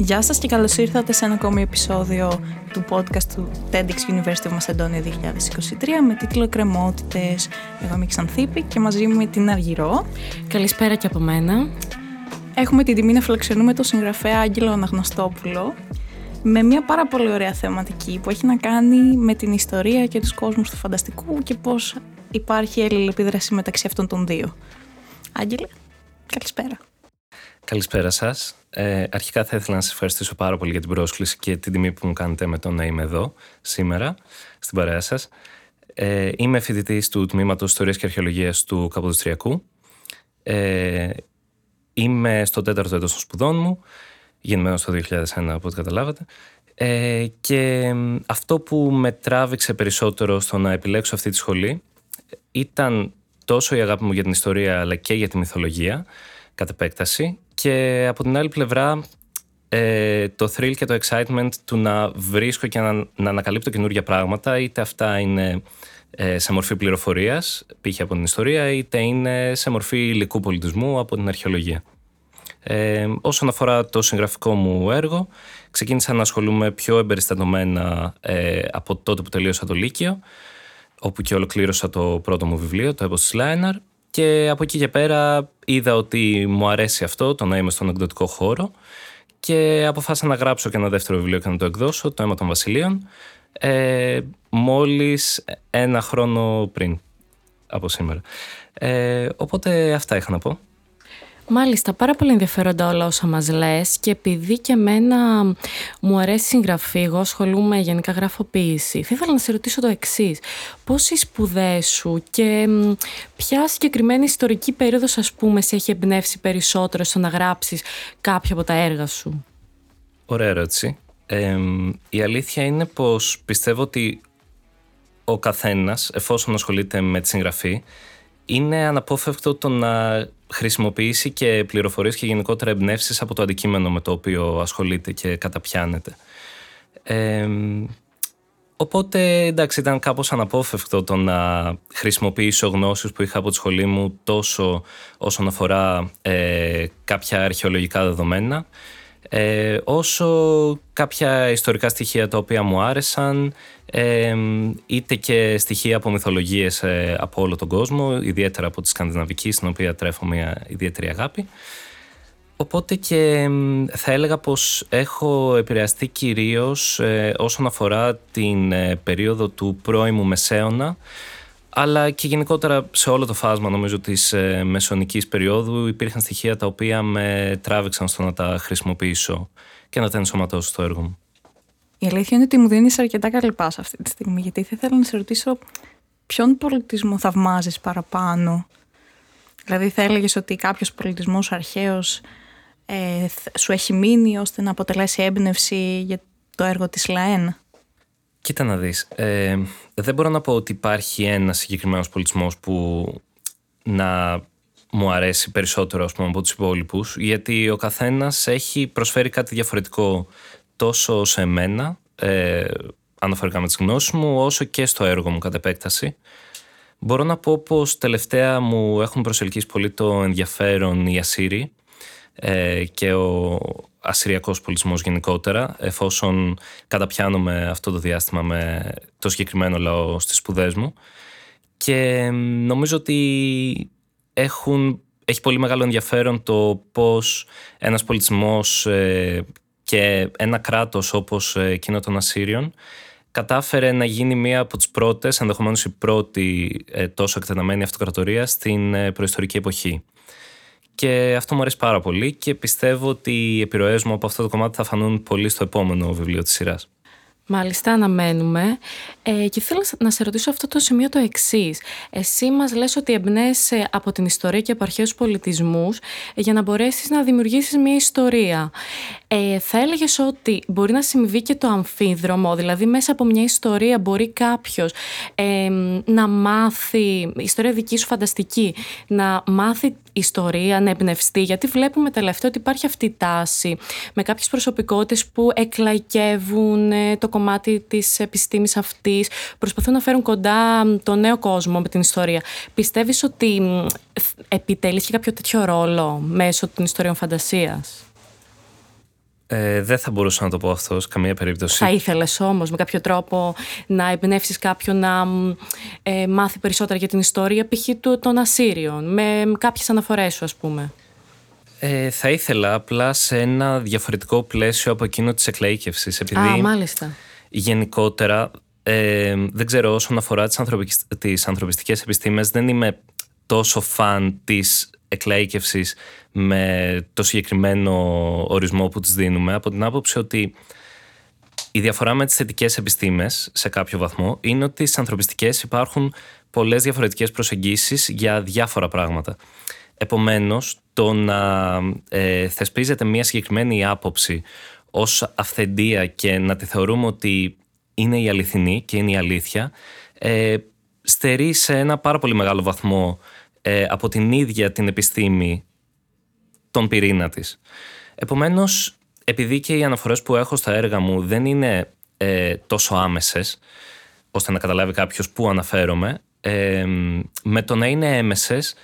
Γεια σας και καλώς ήρθατε σε ένα ακόμη επεισόδιο του podcast του TEDx University of Macedonia 2023 με τίτλο «Κρεμότητες». Εγώ είμαι η Ξανθήπη και μαζί μου την Αργυρό. Καλησπέρα και από μένα. Έχουμε την τιμή να φιλοξενούμε τον συγγραφέα Άγγελο Αναγνωστόπουλο με μια πάρα πολύ ωραία θεματική που έχει να κάνει με την ιστορία και τους κόσμους του φανταστικού και πώς υπάρχει αλληλεπίδραση μεταξύ αυτών των δύο. Άγγελε, καλησπέρα. Καλησπέρα σας. Ε, αρχικά θα ήθελα να σας ευχαριστήσω πάρα πολύ για την πρόσκληση και την τιμή που μου κάνετε με το να είμαι εδώ σήμερα στην παρέα σας. Ε, είμαι φοιτητής του Τμήματος Ιστορίας και Αρχαιολογίας του Καποδιστριακού. Ε, είμαι στο τέταρτο έτος των σπουδών μου, γεννημένος το 2001 από ό,τι καταλάβατε. Ε, και αυτό που με τράβηξε περισσότερο στο να επιλέξω αυτή τη σχολή ήταν τόσο η αγάπη μου για την ιστορία αλλά και για τη μυθολογία κατ' επέκταση και από την άλλη πλευρά ε, το thrill και το excitement του να βρίσκω και να, να ανακαλύπτω καινούργια πράγματα είτε αυτά είναι ε, σε μορφή πληροφορίας π.χ. από την ιστορία είτε είναι σε μορφή υλικού πολιτισμού από την αρχαιολογία. Ε, όσον αφορά το συγγραφικό μου έργο ξεκίνησα να ασχολούμαι πιο εμπεριστατωμένα ε, από τότε που τελείωσα το Λύκειο όπου και ολοκλήρωσα το πρώτο μου βιβλίο, το έπος της Λάιναρ και από εκεί και πέρα είδα ότι μου αρέσει αυτό, το να είμαι στον εκδοτικό χώρο και αποφάσισα να γράψω και ένα δεύτερο βιβλίο και να το εκδώσω, το αίμα των βασιλείων, ε, μόλις ένα χρόνο πριν από σήμερα. Ε, οπότε αυτά είχα να πω. Μάλιστα, πάρα πολύ ενδιαφέροντα όλα όσα μας λες και επειδή και εμένα μου αρέσει η συγγραφή, εγώ ασχολούμαι γενικά γραφοποίηση, θα ήθελα να σε ρωτήσω το εξής. Πώς οι σπουδές σου και ποια συγκεκριμένη ιστορική περίοδος ας πούμε σε έχει εμπνεύσει περισσότερο στο να γράψεις κάποια από τα έργα σου; Ωραία ερώτηση. η αλήθεια είναι πως πιστεύω ότι ο καθένας, εφόσον ασχολείται με τη συγγραφή, είναι αναπόφευκτο το να χρησιμοποιήσει και πληροφορίες και γενικότερα εμπνεύσεις από το αντικείμενο με το οποίο ασχολείται και καταπιάνεται. Ε, οπότε εντάξει ήταν κάπως αναπόφευκτο το να χρησιμοποιήσω γνώσεις που είχα από τη σχολή μου τόσο όσον αφορά ε, κάποια αρχαιολογικά δεδομένα ε, όσο κάποια ιστορικά στοιχεία τα οποία μου άρεσαν ε, είτε και στοιχεία από μυθολογίες ε, από όλο τον κόσμο, ιδιαίτερα από τη Σκανδιναβική, στην οποία τρέφω μια ιδιαίτερη αγάπη. Οπότε και θα έλεγα πως έχω επηρεαστεί κυρίως ε, όσον αφορά την περίοδο του πρώιμου Μεσαίωνα, αλλά και γενικότερα σε όλο το φάσμα νομίζω της μεσονικής περίοδου υπήρχαν στοιχεία τα οποία με τράβηξαν στο να τα χρησιμοποιήσω και να τα ενσωματώσω στο έργο μου. Η αλήθεια είναι ότι μου δίνεις αρκετά καλή πάσα αυτή τη στιγμή, γιατί θα ήθελα να σε ρωτήσω ποιον πολιτισμό θαυμάζεις παραπάνω. Δηλαδή θα έλεγες ότι κάποιος πολιτισμός αρχαίος ε, σου έχει μείνει ώστε να αποτελέσει έμπνευση για το έργο της ΛΑΕΝ. Κοίτα να δεις, ε, δεν μπορώ να πω ότι υπάρχει ένας συγκεκριμένος πολιτισμός που να μου αρέσει περισσότερο ας πούμε, από τους υπόλοιπους, γιατί ο καθένας έχει προσφέρει κάτι διαφορετικό τόσο σε μένα, ε, αναφορικά με τις γνώσεις μου, όσο και στο έργο μου κατά επέκταση. Μπορώ να πω πως τελευταία μου έχουν προσελκύσει πολύ το ενδιαφέρον οι Ασσύριοι ε, και ο ασσυριακός πολιτισμός γενικότερα, εφόσον καταπιάνομαι αυτό το διάστημα με το συγκεκριμένο λαό στις σπουδές μου. Και νομίζω ότι έχουν, έχει πολύ μεγάλο ενδιαφέρον το πώς ένας πολιτισμός ε, και ένα κράτος όπως ε, εκείνο των Ασσύριων κατάφερε να γίνει μία από τις πρώτες, ενδεχομένως η πρώτη ε, τόσο εκτεταμένη αυτοκρατορία στην ε, προϊστορική εποχή. Και αυτό μου αρέσει πάρα πολύ και πιστεύω ότι οι επιρροές μου από αυτό το κομμάτι θα φανούν πολύ στο επόμενο βιβλίο της σειράς. Μάλιστα, αναμένουμε. Ε, και θέλω να σε ρωτήσω αυτό το σημείο το εξής. Εσύ μας λες ότι εμπνέεσαι από την ιστορία και από αρχαίους πολιτισμούς για να μπορέσεις να δημιουργήσεις μια ιστορία. Ε, θα έλεγες ότι μπορεί να συμβεί και το αμφίδρομο, δηλαδή μέσα από μια ιστορία μπορεί κάποιος ε, να μάθει, ιστορία δική σου φανταστική, να μάθει ιστορία, να εμπνευστεί, γιατί βλέπουμε τελευταία ότι υπάρχει αυτή η τάση με κάποιες προσωπικότητες που εκλαϊκεύουν ε, το κομμάτι της επιστήμης αυτής, προσπαθούν να φέρουν κοντά το νέο κόσμο με την ιστορία. Πιστεύεις ότι επιτελείς και κάποιο τέτοιο ρόλο μέσω των ιστοριών φαντασίας; Ε, δεν θα μπορούσα να το πω αυτό σε καμία περίπτωση. Θα ήθελες όμως με κάποιο τρόπο να εμπνεύσεις κάποιον να ε, μάθει περισσότερα για την ιστορία π.χ. των Ασσύριων, με κάποιες αναφορές σου, ας πούμε. Ε, θα ήθελα απλά σε ένα διαφορετικό πλαίσιο από εκείνο της εκλαίκευσης. Επειδή Α, μάλιστα. Γενικότερα, ε, δεν ξέρω, όσον αφορά τις ανθρωπιστικές επιστήμες, δεν είμαι τόσο φαν της εκλαίκευσης με το συγκεκριμένο ορισμό που τις δίνουμε από την άποψη ότι η διαφορά με τις θετικές επιστήμες σε κάποιο βαθμό είναι ότι στις ανθρωπιστικές υπάρχουν πολλές διαφορετικές προσεγγίσεις για διάφορα πράγματα. Επομένως, το να ε, θεσπίζεται μια συγκεκριμένη άποψη ως αυθεντία και να τη θεωρούμε ότι είναι η αληθινή και είναι η αλήθεια, ε, στερεί σε ένα πάρα πολύ μεγάλο βαθμό ε, από την ίδια την επιστήμη τον πυρήνα της. Επομένως, επειδή και οι αναφορές που έχω στα έργα μου δεν είναι ε, τόσο άμεσες, ώστε να καταλάβει κάποιος πού αναφέρομαι, ε, με το να είναι έμεσες,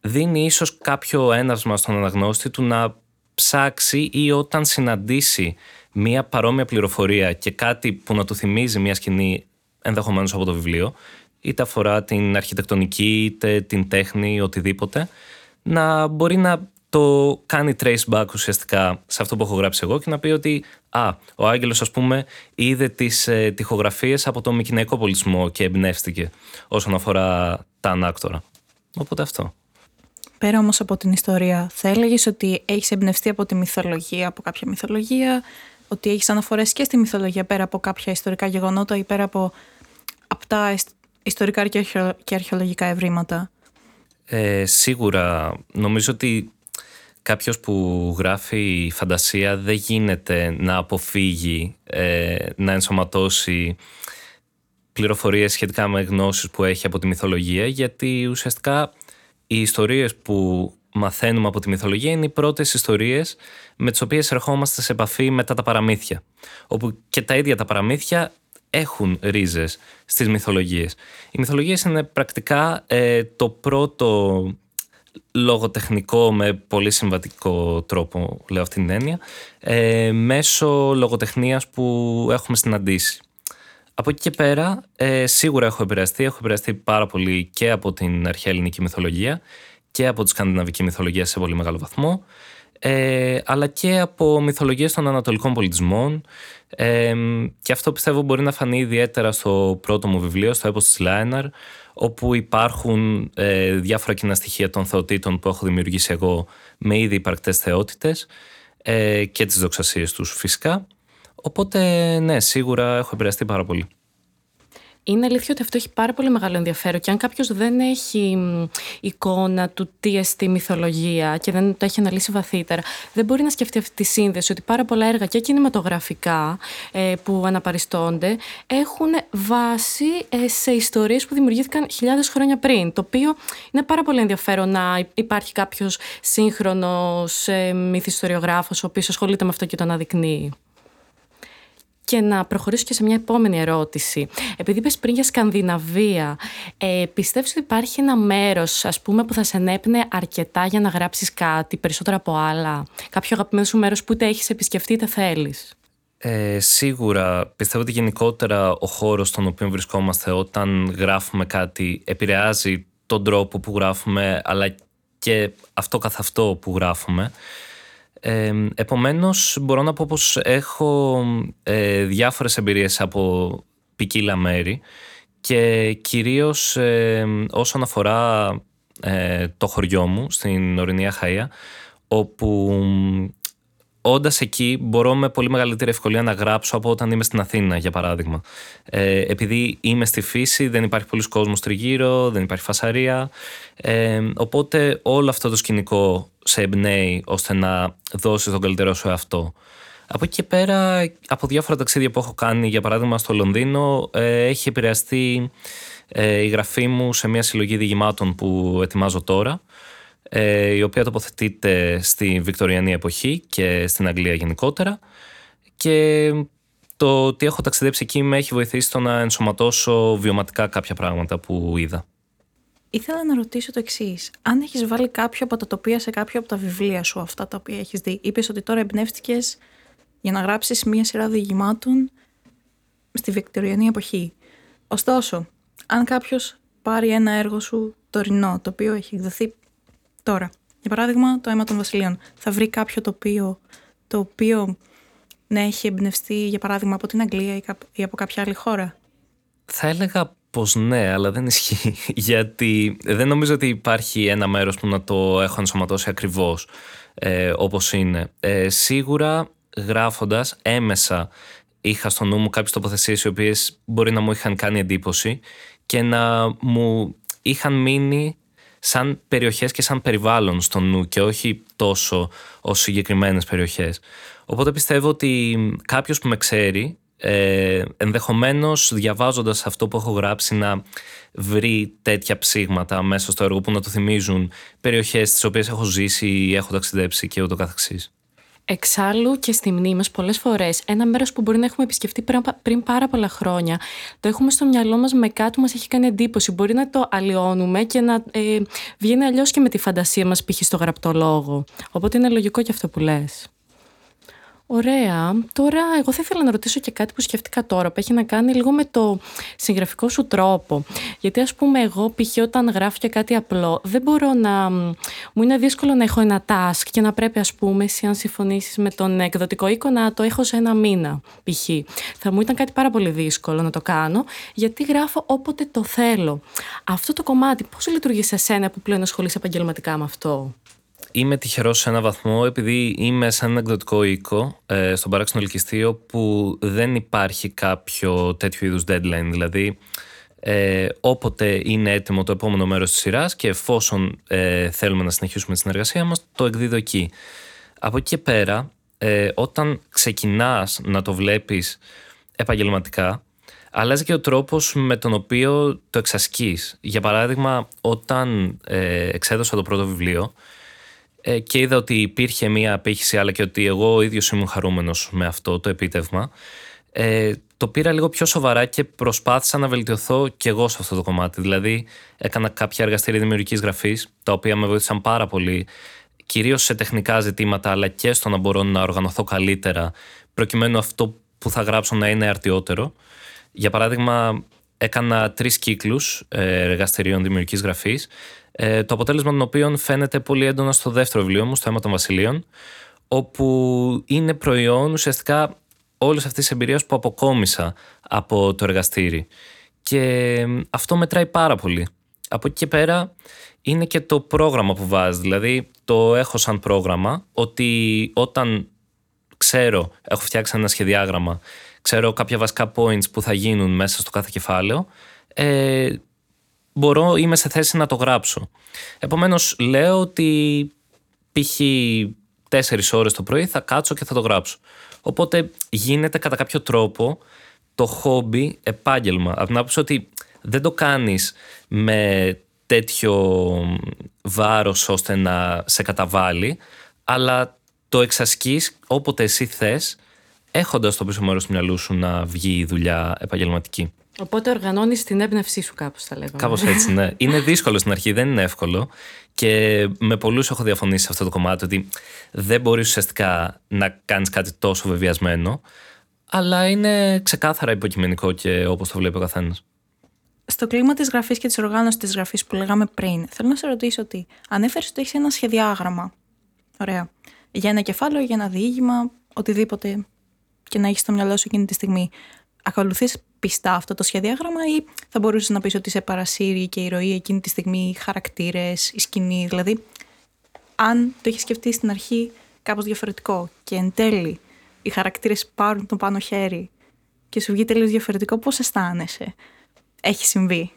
δίνει ίσως κάποιο έναυσμα στον αναγνώστη του να ψάξει ή όταν συναντήσει μία παρόμοια πληροφορία και κάτι που να του θυμίζει μία σκηνή ενδεχομένως από το βιβλίο, είτε αφορά την αρχιτεκτονική, είτε την τέχνη, οτιδήποτε, να μπορεί να το κάνει trace back ουσιαστικά σε αυτό που έχω γράψει εγώ και να πει ότι α, ο Άγγελος ας πούμε είδε τις ε, τυχογραφίες από το μικυναϊκό πολιτισμό και εμπνεύστηκε όσον αφορά τα ανάκτορα. Οπότε αυτό. Πέρα όμως από την ιστορία, θα έλεγες ότι έχεις εμπνευστεί από τη μυθολογία, από κάποια μυθολογία, ότι έχεις αναφορές και στη μυθολογία πέρα από κάποια ιστορικά γεγονότα ή πέρα από, από τα ιστορικά και αρχαιολογικά ευρήματα. Ε, σίγουρα. Νομίζω ότι κάποιος που γράφει φαντασία δεν γίνεται να αποφύγει ε, να ενσωματώσει πληροφορίες σχετικά με γνώσεις που έχει από τη μυθολογία γιατί ουσιαστικά οι ιστορίες που μαθαίνουμε από τη μυθολογία είναι οι πρώτες ιστορίες με τις οποίες ερχόμαστε σε επαφή μετά τα παραμύθια όπου και τα ίδια τα παραμύθια έχουν ρίζες στις μυθολογίες. Οι μυθολογίες είναι πρακτικά ε, το πρώτο λογοτεχνικό με πολύ συμβατικό τρόπο, λέω αυτή την έννοια, ε, μέσω λογοτεχνίας που έχουμε συναντήσει. Από εκεί και πέρα, ε, σίγουρα έχω επηρεαστεί. Έχω επηρεαστεί πάρα πολύ και από την αρχαία ελληνική μυθολογία και από τη σκανδιναβική μυθολογία σε πολύ μεγάλο βαθμό, ε, αλλά και από μυθολογίες των ανατολικών πολιτισμών, και αυτό πιστεύω μπορεί να φανεί ιδιαίτερα στο πρώτο μου βιβλίο, στο έπος της Λάιναρ, όπου υπάρχουν ε, διάφορα κοινά στοιχεία των θεοτήτων που έχω δημιουργήσει εγώ με ήδη υπαρκτές θεότητες ε, και τις δοξασίες τους φυσικά. Οπότε ναι, σίγουρα έχω επηρεαστεί πάρα πολύ. Είναι αλήθεια ότι αυτό έχει πάρα πολύ μεγάλο ενδιαφέρον και αν κάποιος δεν έχει εικόνα του τι εστί μυθολογία και δεν το έχει αναλύσει βαθύτερα, δεν μπορεί να σκεφτεί αυτή τη σύνδεση ότι πάρα πολλά έργα και κινηματογραφικά ε, που αναπαριστώνται έχουν βάση ε, σε ιστορίες που δημιουργήθηκαν χιλιάδες χρόνια πριν. Το οποίο είναι πάρα πολύ ενδιαφέρον να υπάρχει κάποιος σύγχρονος ε, μυθιστοριογράφος ο οποίος ασχολείται με αυτό και το αναδεικνύει και να προχωρήσω και σε μια επόμενη ερώτηση. Επειδή είπες πριν για Σκανδιναβία, ε, πιστεύεις ότι υπάρχει ένα μέρος ας πούμε, που θα σε ενέπνε αρκετά για να γράψεις κάτι περισσότερο από άλλα; Κάποιο αγαπημένο σου μέρος που είτε έχεις επισκεφτεί είτε θέλεις; Ε, σίγουρα πιστεύω ότι γενικότερα ο χώρος στον οποίο βρισκόμαστε όταν γράφουμε κάτι επηρεάζει τον τρόπο που γράφουμε αλλά και αυτό καθ' αυτό που γράφουμε. Ε, επομένως μπορώ να πω πως έχω ε, διάφορες εμπειρίες από ποικίλα μέρη και κυρίως ε, όσον αφορά ε, το χωριό μου στην ορεινή Αχαΐα όπου όντας εκεί μπορώ με πολύ μεγαλύτερη ευκολία να γράψω από όταν είμαι στην Αθήνα, για παράδειγμα. Ε, επειδή είμαι στη φύση, δεν υπάρχει πολλοί κόσμος τριγύρω, δεν υπάρχει φασαρία. Ε, οπότε όλο αυτό το σκηνικό σε εμπνέει ώστε να δώσεις τον καλύτερό σου εαυτό. Από εκεί και πέρα, από διάφορα ταξίδια που έχω κάνει, για παράδειγμα στο Λονδίνο, ε, έχει επηρεαστεί ε, η γραφή μου σε μια συλλογή διηγημάτων που ετοιμάζω τώρα, ε, η οποία τοποθετείται στη Βικτοριανή εποχή και στην Αγγλία γενικότερα. Και το ότι έχω ταξιδέψει εκεί με έχει βοηθήσει στο να ενσωματώσω βιωματικά κάποια πράγματα που είδα. Ήθελα να ρωτήσω το εξής. Αν έχεις βάλει κάποιο από τα τοπία σε κάποιο από τα βιβλία σου, αυτά τα οποία έχεις δει, είπες ότι τώρα εμπνεύστηκες για να γράψεις μία σειρά διηγημάτων στη Βικτωριανή εποχή. Ωστόσο, αν κάποιος πάρει ένα έργο σου τωρινό, το οποίο έχει εκδοθεί τώρα, για παράδειγμα το αίμα των βασιλείων, θα βρει κάποιο τοπίο το οποίο να έχει εμπνευστεί, για παράδειγμα, από την Αγγλία ή από κάποια άλλη χώρα; Θα έλεγα πως ναι, αλλά δεν ισχύει. Γιατί δεν νομίζω ότι υπάρχει ένα μέρος που να το έχω ενσωματώσει ακριβώς ε, όπως είναι. Ε, σίγουρα γράφοντας έμεσα είχα στο νου μου κάποιες τοποθεσίες οι οποίες μπορεί να μου είχαν κάνει εντύπωση και να μου είχαν μείνει σαν περιοχές και σαν περιβάλλον στο νου και όχι τόσο ως συγκεκριμένες περιοχές. Οπότε πιστεύω ότι κάποιος που με ξέρει ε, ενδεχομένως διαβάζοντας αυτό που έχω γράψει να βρει τέτοια ψήγματα μέσα στο έργο που να του θυμίζουν περιοχές τις οποίες έχω ζήσει ή έχω ταξιδέψει και ούτω καθεξής. Εξάλλου και στη μνήμη μας πολλές φορές ένα μέρος που μπορεί να έχουμε επισκεφτεί πριν πάρα πολλά χρόνια το έχουμε στο μυαλό μας με κάτι που μας έχει κάνει εντύπωση. Μπορεί να το αλλοιώνουμε και να ε, βγαίνει αλλιώς και με τη φαντασία μας π.χ. στο γραπτό λόγο. Οπότε είναι λογικό και αυτό που λες. Ωραία. Τώρα, εγώ θα ήθελα να ρωτήσω και κάτι που σκέφτηκα τώρα, που έχει να κάνει λίγο με το συγγραφικό σου τρόπο. Γιατί, ας πούμε, εγώ π.χ. όταν γράφω και κάτι απλό, δεν μπορώ να. Μου είναι δύσκολο να έχω ένα task και να πρέπει, ας πούμε, εσύ, αν συμφωνήσεις με τον εκδοτικό οίκο, να το έχω σε ένα μήνα, π.χ. Θα μου ήταν κάτι πάρα πολύ δύσκολο να το κάνω, γιατί γράφω όποτε το θέλω. Αυτό το κομμάτι, πώς λειτουργεί σε σένα που πλέον ασχολείσαι επαγγελματικά με αυτό; Είμαι τυχερός σε έναν βαθμό επειδή είμαι σε έναν εκδοτικό οίκο ε, στον παράξενο ελκυστήριο που δεν υπάρχει κάποιο τέτοιο είδους deadline. Δηλαδή, ε, όποτε είναι έτοιμο το επόμενο μέρος της σειράς και εφόσον ε, θέλουμε να συνεχίσουμε τη συνεργασία μας, το εκδίδω εκεί. Από εκεί και πέρα, ε, όταν ξεκινάς να το βλέπεις επαγγελματικά, αλλάζει και ο τρόπος με τον οποίο το εξασκείς. Για παράδειγμα, όταν ε, εξέδωσα το πρώτο βιβλίο, ε, και είδα ότι υπήρχε μία απήχηση αλλά και ότι εγώ ο ίδιος ήμουν χαρούμενος με αυτό το επίτευγμα ε, το πήρα λίγο πιο σοβαρά και προσπάθησα να βελτιωθώ και εγώ σε αυτό το κομμάτι. Δηλαδή, έκανα κάποια εργαστήρια δημιουργικής γραφής, τα οποία με βοήθησαν πάρα πολύ, κυρίως σε τεχνικά ζητήματα, αλλά και στο να μπορώ να οργανωθώ καλύτερα, προκειμένου αυτό που θα γράψω να είναι αρτιότερο. Για παράδειγμα, έκανα τρεις κύκλους ε, εργαστηρίων δημιουργικής γραφής, ε, το αποτέλεσμα των οποίων φαίνεται πολύ έντονα στο δεύτερο βιβλίο μου, στο αίμα των Βασιλείων, όπου είναι προϊόν ουσιαστικά όλης αυτής της εμπειρίας που αποκόμισα από το εργαστήρι. Και αυτό μετράει πάρα πολύ. Από εκεί και πέρα είναι και το πρόγραμμα που βάζεις. Δηλαδή, το έχω σαν πρόγραμμα ότι όταν ξέρω, έχω φτιάξει ένα σχεδιάγραμμα, ξέρω κάποια βασικά points που θα γίνουν μέσα στο κάθε κεφάλαιο, ε, μπορώ, είμαι σε θέση να το γράψω. Επομένως λέω ότι π.χ. τέσσερις ώρες το πρωί θα κάτσω και θα το γράψω. Οπότε γίνεται κατά κάποιο τρόπο το χόμπι επάγγελμα. Από την άποψη ότι δεν το κάνεις με τέτοιο βάρος ώστε να σε καταβάλει, αλλά το εξασκείς όποτε εσύ θες, έχοντας το πίσω μέρος του μυαλού σου να βγει η δουλειά επαγγελματική. Οπότε οργανώνεις την έμπνευσή σου, κάπως τα λέγαμε. Κάπως έτσι, ναι. είναι δύσκολο στην αρχή, δεν είναι εύκολο. Και με πολλούς έχω διαφωνήσει σε αυτό το κομμάτι ότι δεν μπορείς ουσιαστικά να κάνεις κάτι τόσο βεβαιασμένο. Αλλά είναι ξεκάθαρα υποκειμενικό και όπως το βλέπει ο καθένας. Στο κλίμα της γραφής και της οργάνωσης της γραφής που λέγαμε πριν, θέλω να σε ρωτήσω ότι ανέφερε ότι έχεις ένα σχεδιάγραμμα. Ωραία. Για ένα κεφάλαιο, για ένα διήγημα, οτιδήποτε και να έχεις στο μυαλό σου εκείνη τη στιγμή. Ακολουθείς πιστά αυτό το σχεδιάγραμμα ή θα μπορούσες να πεις ότι σε παρασύρει και η ροή εκείνη τη στιγμή, οι χαρακτήρες, η σκηνή, δηλαδή αν το έχεις σκεφτεί στην αρχή κάπως διαφορετικό και εν τέλει οι χαρακτήρες πάρουν το πάνω χέρι και σου βγει τελείως διαφορετικό, πώς αισθάνεσαι; Έχει συμβεί;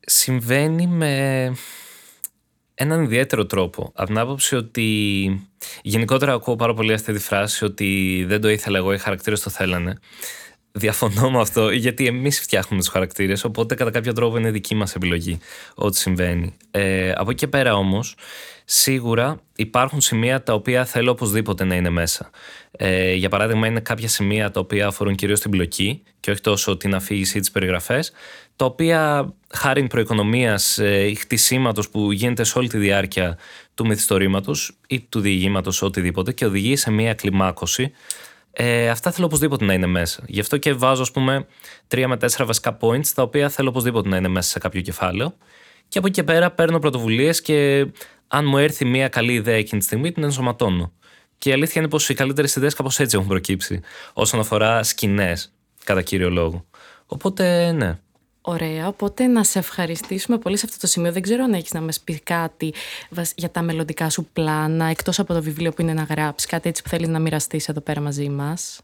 Συμβαίνει με έναν ιδιαίτερο τρόπο. Από την άποψη ότι γενικότερα ακούω πάρα πολύ αυτή τη φράση ότι δεν το ήθελα εγώ, οι χαρακτήρες το θέλανε. Διαφωνώ με αυτό, γιατί εμείς φτιάχνουμε τους χαρακτήρες. Οπότε, κατά κάποιο τρόπο, είναι δική μας επιλογή ό,τι συμβαίνει. Ε, από εκεί και πέρα, όμως, σίγουρα υπάρχουν σημεία τα οποία θέλω οπωσδήποτε να είναι μέσα. Ε, για παράδειγμα, είναι κάποια σημεία τα οποία αφορούν κυρίως την πλοκή και όχι τόσο την αφήγηση ή τι περιγραφές, τα οποία χάρη προοικονομίας ε, ή χτισήματος που γίνεται σε όλη τη διάρκεια του μυθιστορήματος ή του διηγήματος, οτιδήποτε, και οδηγεί σε μια κλιμάκωση Ε, αυτά θέλω οπωσδήποτε να είναι μέσα. Γι' αυτό και βάζω, ας πούμε, τρία με τέσσερα βασικά points, τα οποία θέλω οπωσδήποτε να είναι μέσα σε κάποιο κεφάλαιο. Και από εκεί και πέρα παίρνω πρωτοβουλίες και αν μου έρθει μια καλή ιδέα εκείνη τη στιγμή, την ενσωματώνω. Και η αλήθεια είναι πως οι καλύτερες ιδέες κάπως έτσι έχουν προκύψει, όσον αφορά σκηνές, κατά κύριο λόγο. Οπότε, ναι. Ωραία, οπότε να σε ευχαριστήσουμε πολύ σε αυτό το σημείο. Δεν ξέρω αν έχεις να μας πεις κάτι για τα μελλοντικά σου πλάνα, εκτός από το βιβλίο που είναι να γράψεις, κάτι έτσι που θέλεις να μοιραστείς εδώ πέρα μαζί μας.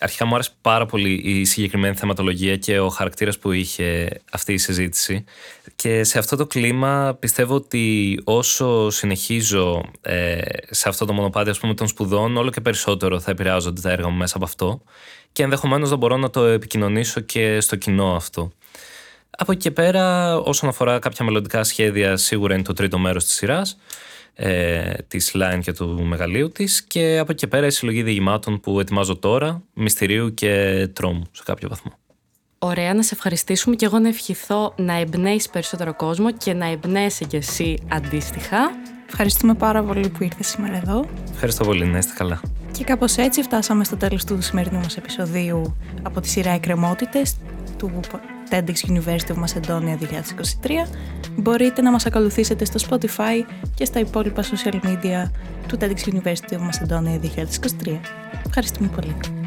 Αρχικά μου άρεσε πάρα πολύ η συγκεκριμένη θεματολογία και ο χαρακτήρας που είχε αυτή η συζήτηση. Και σε αυτό το κλίμα πιστεύω ότι όσο συνεχίζω ε, σε αυτό το μονοπάτι ας πούμε, των σπουδών, όλο και περισσότερο θα επηρεάζονται τα έργα μου μέσα από αυτό. Και ενδεχομένως να μπορώ να το επικοινωνήσω και στο κοινό αυτό. Από εκεί και πέρα, όσον αφορά κάποια μελλοντικά σχέδια, σίγουρα είναι το τρίτο μέρος της σειράς, ε, της Line και του μεγαλείου της και από εκεί και πέρα η συλλογή διηγημάτων που ετοιμάζω τώρα, μυστηρίου και τρόμου σε κάποιο βαθμό. Ωραία, να σε ευχαριστήσουμε και εγώ να ευχηθώ να εμπνέεις περισσότερο κόσμο και να εμπνέσει κι εσύ αντίστοιχα. Ευχαριστούμε πάρα πολύ που ήρθες σήμερα εδώ. Ευχαριστώ πολύ, να είστε καλά. Και κάπως έτσι φτάσαμε στο τέλος του σημερινού μας επεισοδίου από τη σειρά «Εκκρεμότητες» του TEDx University of Macedonia 2023. Μπορείτε να μας ακολουθήσετε στο Spotify και στα υπόλοιπα social media του TEDx University of Macedonia 2023. Ευχαριστούμε πολύ.